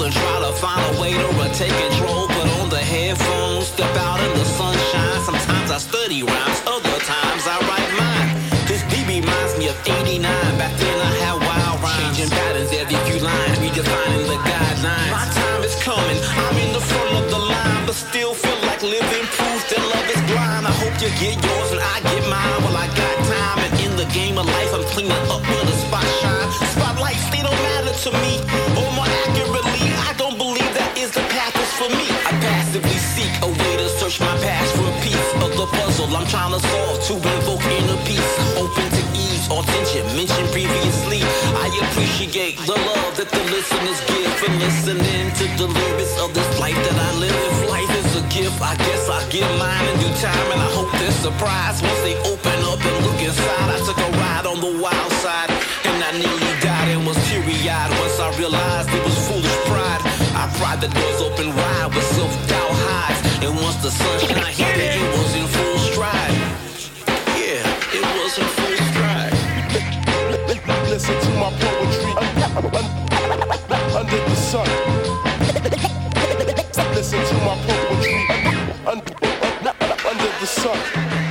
and try to find a way to retake control. Put on the headphones, step out in the sunshine. Sometimes I study rhymes, other times I write mine. This beat reminds me of 89. Back then I had wild rhymes. Changing patterns every few lines, redefining the guidelines. My time is coming, I'm in the front of the line, but still feel like living proof that love is blind. I hope you get yours and I get mine. Well, I got time, and in the game of life, I'm cleaning up where the spot shine. Spotlights, they don't matter to me. For me. I passively seek a way to search my past for a piece of the puzzle I'm trying to solve to invoke inner peace. Open to ease or tension mentioned previously. I appreciate the love that the listeners give for listening to the lyrics of this life that I live. If life is a gift, I guess I give mine in due time, and I hope they're surprised once they open the doors open wide with self-doubt hides, and once the sunshine hit it, it was in full stride. Yeah, it was in full stride. Listen to my poetry under the sun. Listen to my poetry under the sun.